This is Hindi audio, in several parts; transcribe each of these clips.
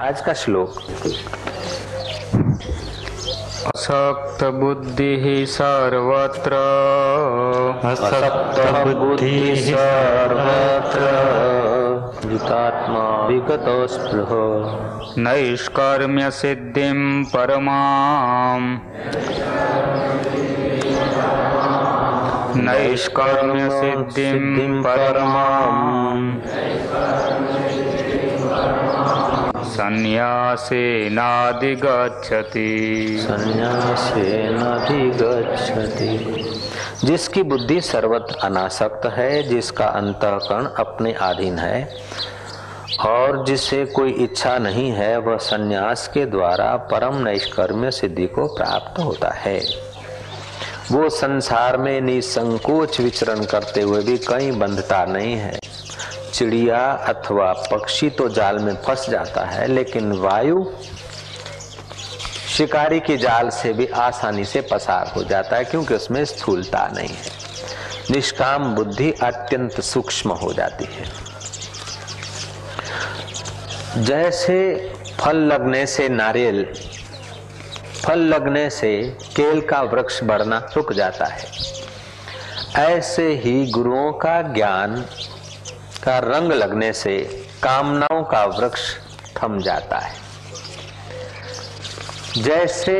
आज का श्लोक। असक्त बुद्धि सर्वत्र। असक्त बुद्धि सर्वत्र जितात्मा विगत स्पृह नैष्कर्म्य सिद्धिं परमाम्। नैष्कर्म्य सिद्धिं परमाम्। संन्यासेनाधिगच्छति संन्यासेनाधिगच्छति जिसकी बुद्धि सर्वत्र अनासक्त है, जिसका अंतःकरण अपने अधीन है, और जिसे कोई इच्छा नहीं है, वह संन्यास के द्वारा परम नैष्कर्म्य सिद्धि को प्राप्त होता है। वो संसार में निसंकोच विचरण करते हुए भी कहीं बंधता नहीं है। चिड़िया अथवा पक्षी तो जाल में फंस जाता है, लेकिन वायु शिकारी के जाल से भी आसानी से पसार हो जाता है, क्योंकि उसमें स्थूलता नहीं है। निष्काम बुद्धि अत्यंत सूक्ष्म हो जाती है। जैसे फल लगने से नारियल, फल लगने से केल का वृक्ष बढ़ना रुक जाता है। ऐसे ही गुरुओं का ज्ञान का रंग लगने से कामनाओं का वृक्ष थम जाता है। जैसे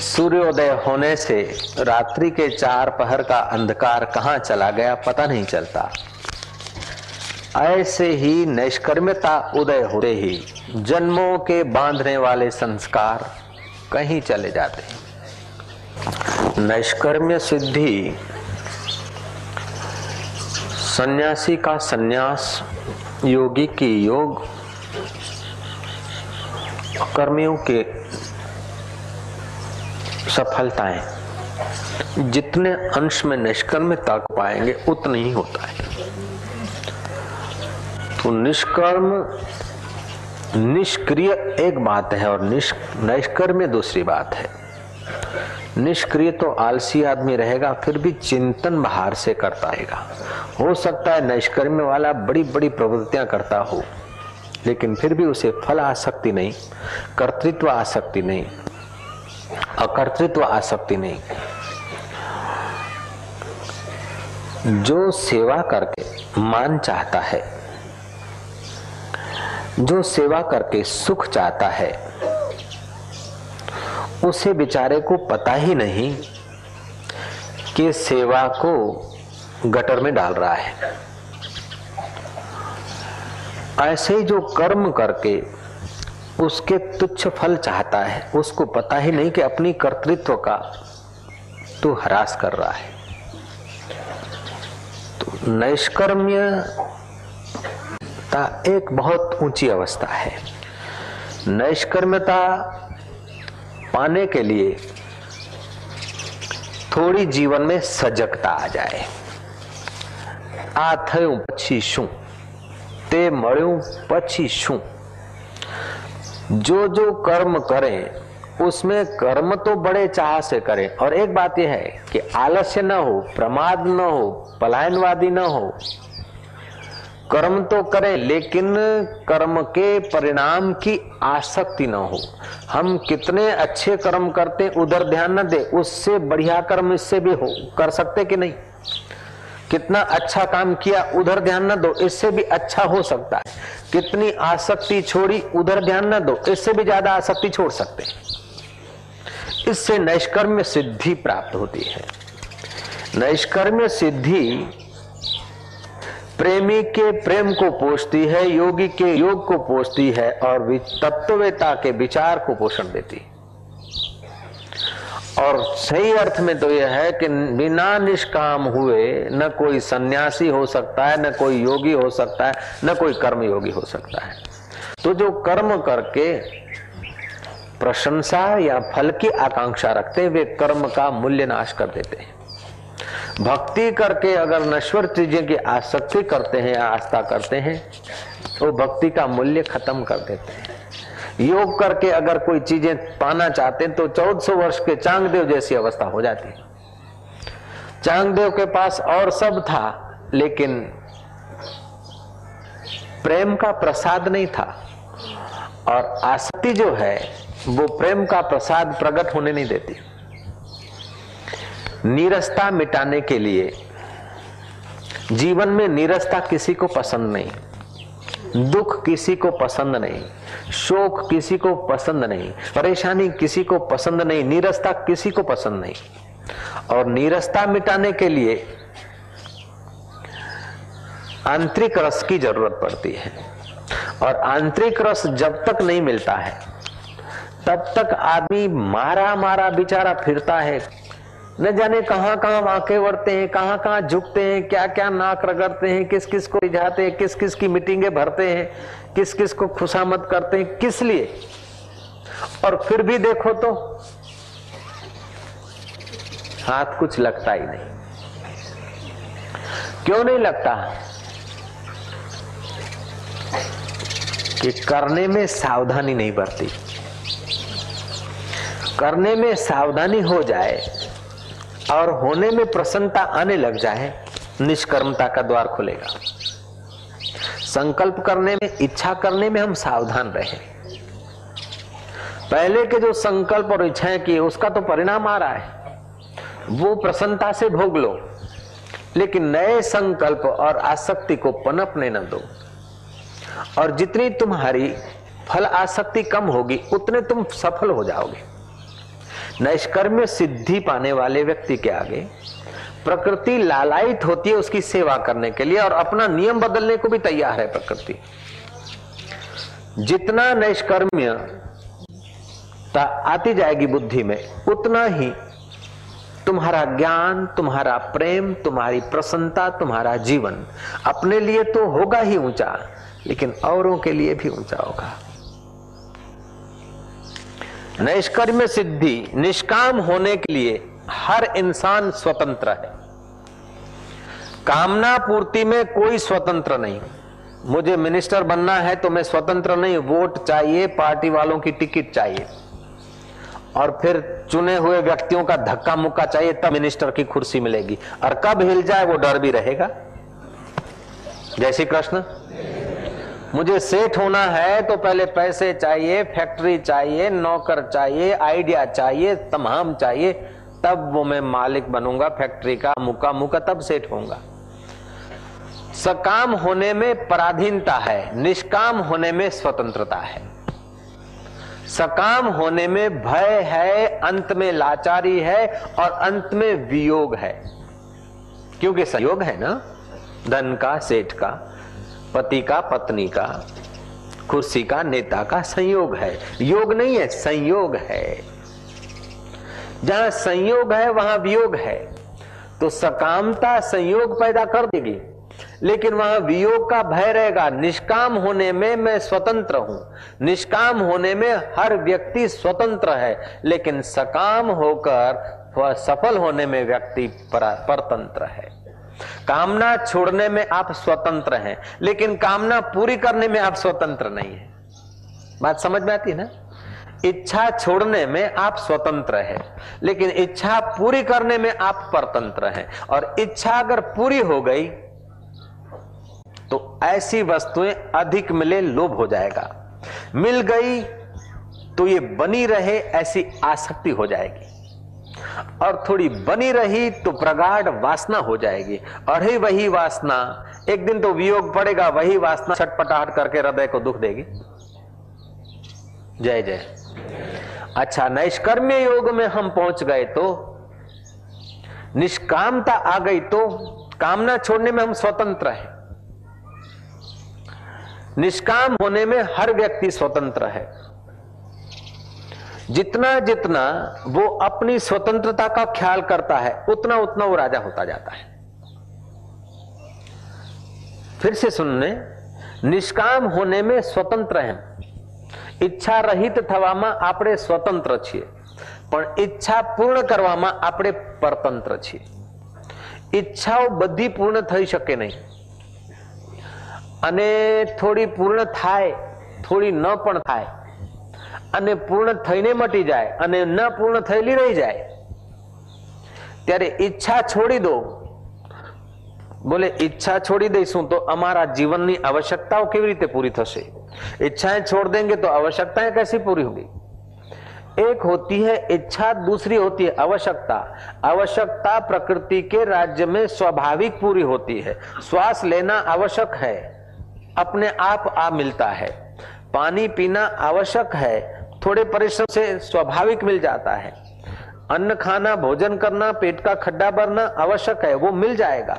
सूर्योदय होने से रात्रि के चार पहर का अंधकार कहाँ चला गया पता नहीं चलता। ऐसे ही नैष्कर्म्यता उदय होते ही जन्मों के बांधने वाले संस्कार कहीं चले जाते हैं। नैष्कर्म्य सिद्धि सन्यासी का सन्यास योगी की योग कर्मियों के सफलताएँ। जितने अंश में निष्कर्म तक पाएँगे, उतना ही होता है। तो निष्कर्म, निष्क्रिय एक बात है और नैष्कर्म्य दूसरी बात है। निष्क्रिय तो आलसी आदमी रहेगा, फिर भी चिंतन बाहर से करता रहेगा। हो सकता है नैष्कर्म्य वाला बड़ी बड़ी प्रवृत्तियाँ करता हो, लेकिन फिर भी उसे फल आसक्ति नहीं, कर्तृत्व आसक्ति नहीं, अकर्तृत्व आसक्ति नहीं। जो सेवा करके मान चाहता है, जो सेवा करके सुख चाहता है उसे बेचारे को पता ही नहीं कि सेवा को गटर में डाल रहा है। ऐसे जो कर्म करके उसके तुच्छ फल चाहता है, उसको पता ही नहीं कि अपनी कर्तृत्व का तू हरास कर रहा है। तो नैष्कर्म्यता एक बहुत ऊँची अवस्था है। नैष्कर्म्यता पाने के लिए थोड़ी जीवन में सजगता आ जाए आ થયું પછી શું તે મળ્યું પછી શું जो जो कर्म करें उसमें कर्म तो बड़े चाह से करें और एक बात यह है कि आलस्य न हो प्रमाद न हो पलायनवादी न हो कर्म तो करें, लेकिन कर्म के परिणाम की आसक्ति न हो। हम कितने अच्छे कर्म करते उधर ध्यान न दे, उससे बढ़िया कर्म इससे भी हो, कर सकते कि नहीं? कितना अच्छा काम किया, उधर ध्यान न दो, इससे भी अच्छा हो सकता है। कितनी आसक्ति छोड़ी, उधर ध्यान न दो, इससे भी ज़्यादा आसक्ति छोड़ सकते इससे नैष्कर्म्य सिद्धि प्राप्त होती है। नैष्कर्म्य सिद्धि प्रेमी के प्रेम को पोषती है, योगी के योग को पोषती है और तत्ववेता के विचार को पोषण देती और सही अर्थ में तो यह है कि बिना निष्काम हुए न कोई सन्यासी हो सकता है, न कोई योगी हो सकता है, न कोई कर्म योगी हो सकता है। तो जो कर्म करके प्रशंसा या फल की आकांक्षा रखते हैं, वे कर्म का मूल्य नाश कर देते हैं। भक्ति करके अगर नश्वर चीज़ें की आसक्ति करते हैं, आस्था करते हैं तो भक्ति का मूल्य खत्म कर देते हैं। योग करके अगर कोई चीज़ें पाना चाहते हैं तो चौदह सौ वर्ष के चांगदेव जैसी अवस्था हो जाती है। चांगदेव के पास और सब था, लेकिन प्रेम का प्रसाद नहीं था। और आसक्ति जो है, वो प्रेम का प्रसाद प्रकट होने नहीं देती। नीरसता मिटाने के लिए। जीवन में नीरसता किसी को पसंद नहीं, दुख किसी को पसंद नहीं, शोक किसी को पसंद नहीं, परेशानी किसी को पसंद नहीं, नीरसता किसी को पसंद नहीं। और नीरसता मिटाने के लिए आंतरिक रस की ज़रूरत पड़ती है। और आंतरिक रस जब तक नहीं मिलता है, तब तक आदमी मारा मारा बेचारा फिरता है। न जाने कहाँ कहाँ वाके वरते हैं, कहाँ कहाँ झुकते हैं, क्या क्या नाक रगड़ते हैं, किस किस को रिझाते हैं, किस किस की मीटिंगें भरते हैं, किस किस को खुशामद करते हैं, किस लिए? और फिर भी देखो तो हाथ कुछ लगता ही नहीं। क्यों नहीं लगता? कि करने में सावधानी नहीं बरती। करने में सावधानी हो जाए और होने में प्रसन्नता आने लग जाए, निष्कर्मता का द्वार खुलेगा। संकल्प करने में, इच्छा करने में हम सावधान रहे। पहले के जो संकल्प और इच्छाएँ किए, उसका तो परिणाम आ रहा है। वो प्रसन्नता से भोग लो, लेकिन नए संकल्प और आसक्ति को पनपने न दो। और जितनी तुम्हारी फल आसक्ति कम होगी, उतने तुम सफल हो जाओगे। नैष्कर्म्य सिद्धि पाने वाले व्यक्ति के आगे प्रकृति लालायित होती है उसकी सेवा करने के लिए और अपना नियम बदलने को भी तैयार है प्रकृति। जितना नैष्कर्म्य आती जाएगी बुद्धि में, उतना ही तुम्हारा ज्ञान, तुम्हारा प्रेम, तुम्हारी प्रसन्नता, तुम्हारा जीवन अपने लिए तो होगा ही ऊँचा, लेकिन औरों के लिए भी ऊँचा होगा। नैष्कर्म्य सिद्धि, निष्काम होने के लिए हर इंसान स्वतंत्र है। कामना पूर्ति में कोई स्वतंत्र नहीं। मुझे मिनिस्टर बनना है तो मैं स्वतंत्र नहीं, वोट चाहिए, पार्टी वालों की टिकट चाहिए। और फिर चुने हुए व्यक्तियों का धक्का मुक्का चाहिए, तब मिनिस्टर की कुर्सी मिलेगी। और कब हिल जाए वो डर भी रहेगा। जय श्री कृष्ण। मुझे सेठ होना है तो पहले पैसे चाहिए, फैक्ट्री चाहिए, नौकर चाहिए, आइडिया चाहिए, तमाम चाहिए, तब वो मैं मालिक बनूँगा, फैक्ट्री का मुका मुका तब सेठ होऊँगा। सकाम होने में पराधीनता है, निष्काम होने में स्वतंत्रता है। सकाम होने में भय है, अंत में लाचारी है और अंत में वियोग है। क्योंकि संयोग है ना? धन का, सेठ का। पति का पत्नी का, कुर्सी का नेता का संयोग है। योग नहीं है, संयोग है। जहाँ संयोग है, वहाँ वियोग है। तो सकामता संयोग पैदा कर देगी। लेकिन वहाँ वियोग का भय रहेगा। निष्काम होने में मैं स्वतंत्र हूँ। निष्काम होने में हर व्यक्ति स्वतंत्र है। लेकिन सकाम होकर सफल होने में व्यक्ति परतंत्र है। कामना छोड़ने में आप स्वतंत्र हैं, लेकिन कामना पूरी करने में आप स्वतंत्र नहीं है। बात समझ में आती है ना? इच्छा छोड़ने में आप स्वतंत्र है, लेकिन इच्छा पूरी करने में आप परतंत्र हैं। और इच्छा अगर पूरी हो गई तो ऐसी वस्तुएँ अधिक मिले लोभ हो जाएगा। मिल गई तो ये बनी रहे, ऐसी आसक्ति हो जाएगी। और थोड़ी बनी रही तो प्रगाढ़ वासना हो जाएगी। और ही वही वासना, एक दिन तो वियोग पड़ेगा, वही वासना छटपटाहट करके हृदय को दुख देगी। जय जय। अच्छा नैष्कर्म्य योग में हम पहुँच गए तो? निष्कामता आ गई तो? कामना छोड़ने में हम स्वतंत्र हैं। निष्काम होने में हर व्यक्ति स्वतंत्र है। जितना जितना वो अपनी स्वतंत्रता का ख्याल करता है उतना उतना वो राजा होता जाता है फिर से सुनने નિષ્કામ હોને में સ્વતંત્ર એમ ઈચ્છા રહિત થવામાં આપણે સ્વતંત્ર છીએ પણ ઈચ્છા પૂર્ણ કરવામાં આપણે પરતંત્ર છીએ ઈચ્છાઓ બધી પૂર્ણ થઈ શકે નહીં અને થોડી પૂર્ણ થાય થોડી ન પણ થાય અને પૂર્ણ થઈને મટી જાય અને ન પૂર્ણ થયેલી રહી જાય ત્યારે ઈચ્છા છોડી દો બોલે ઈચ્છા છોડી દઈશું તો અમારા જીવનની આવશ્યકતાઓ કેવી રીતે પૂરી થશે इच्छाएं छोड़ देंगे तो आवश्यकताएं कैसी पूरी होगी एक होती है इच्छा दूसरी होती है आवश्यकता आवश्यकता प्रकृति के राज्य में स्वाभाविक पूरी होती है श्वास लेना आवश्यक है अपने आप आ मिलता है पानी पीना आवश्यक है थोड़े परिश्रम से स्वाभाविक मिल जाता है। अन्न खाना, भोजन करना, पेट का खड्डा भरना आवश्यक है, वो मिल जाएगा।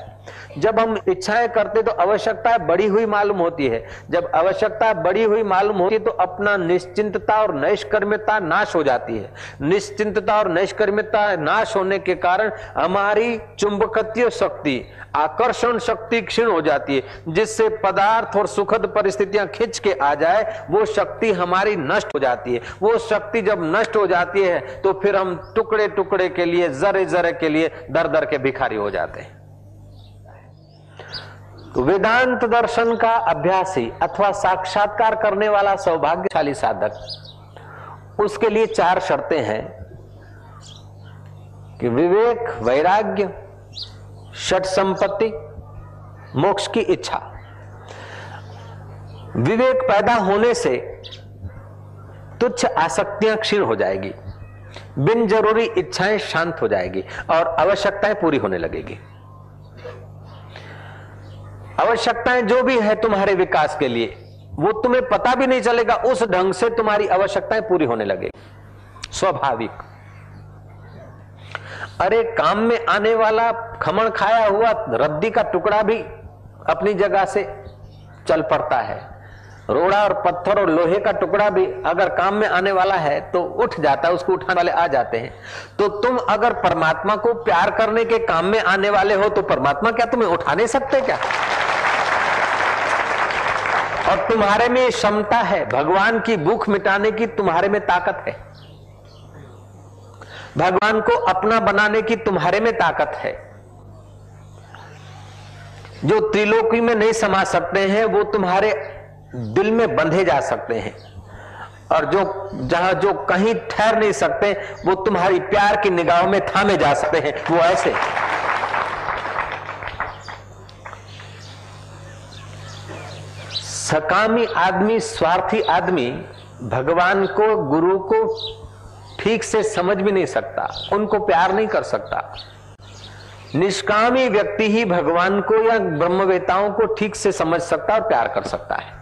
जब हम इच्छाएँ करते तो आवश्यकता बड़ी हुई मालूम होती है। जब आवश्यकता बड़ी हुई मालूम होती है तो अपना निश्चिंतता और नैष्कर्म्यता नाश हो जाती है। निश्चिंतता और नैष्कर्म्यता नाश होने के कारण हमारी चुंबकत्व शक्ति, आकर्षण शक्ति क्षीण हो जाती है, जिससे पदार्थ और सुखद परिस्थितियाँ खिंच के आ जाए, वो शक्ति हमारी नष्ट हो जाती है। वो शक्ति जब नष्ट हो जाती है तो फिर हम टुकड़े टुकड़े के लिए जरे जरे के लिए दर दर के भिखारी हो जाते हैं। तो वेदांत दर्शन का अभ्यासी अथवा साक्षात्कार करने वाला सौभाग्यशाली साधक, उसके लिए चार शर्तें हैं कि विवेक, वैराग्य, षट संपत्ति, मोक्ष की इच्छा। विवेक पैदा होने से तुच्छ आसक्तियाँ क्षीण हो जाएगी, बिन ज़रूरी इच्छाएँ शांत हो जाएगी और आवश्यकताएँ पूरी होने लगेगी। आवश्यकताएँ जो भी है तुम्हारे विकास के लिए, वो तुम्हें पता भी नहीं चलेगा, उस ढंग से तुम्हारी आवश्यकताएँ पूरी होने लगेगी। स्वाभाविक। अरे, काम में आने वाला खमण खाया हुआ रद्दी का टुकड़ा भी अपनी जगह से चल पड़ता है। रोड़ा और पत्थर और लोहे का टुकड़ा भी अगर काम में आने वाला है तो उठ जाता है, उसको उठाने वाले आ जाते हैं। तो तुम अगर परमात्मा को प्यार करने के काम में आने वाले हो तो परमात्मा क्या तुम्हें उठा नहीं सकते क्या? और तुम्हारे में क्षमता है, भगवान की भूख मिटाने की तुम्हारे में ताकत है। भगवान को अपना बनाने की तुम्हारे में ताकत है। जो त्रिलोकी में नहीं समा सकते हैं, वो तुम्हारे दिल में बंधे जा सकते हैं। और जो, जहाँ जो कहीं ठहर नहीं सकते, वो तुम्हारी प्यार की निगाहों में थामे जा सकते हैं। वो ऐसे। सकामी आदमी, स्वार्थी आदमी भगवान को, गुरु को ठीक से समझ भी नहीं सकता, उनको प्यार नहीं कर सकता। निष्कामी व्यक्ति ही भगवान को या ब्रह्मवेताओं को ठीक से समझ सकता और प्यार कर सकता है।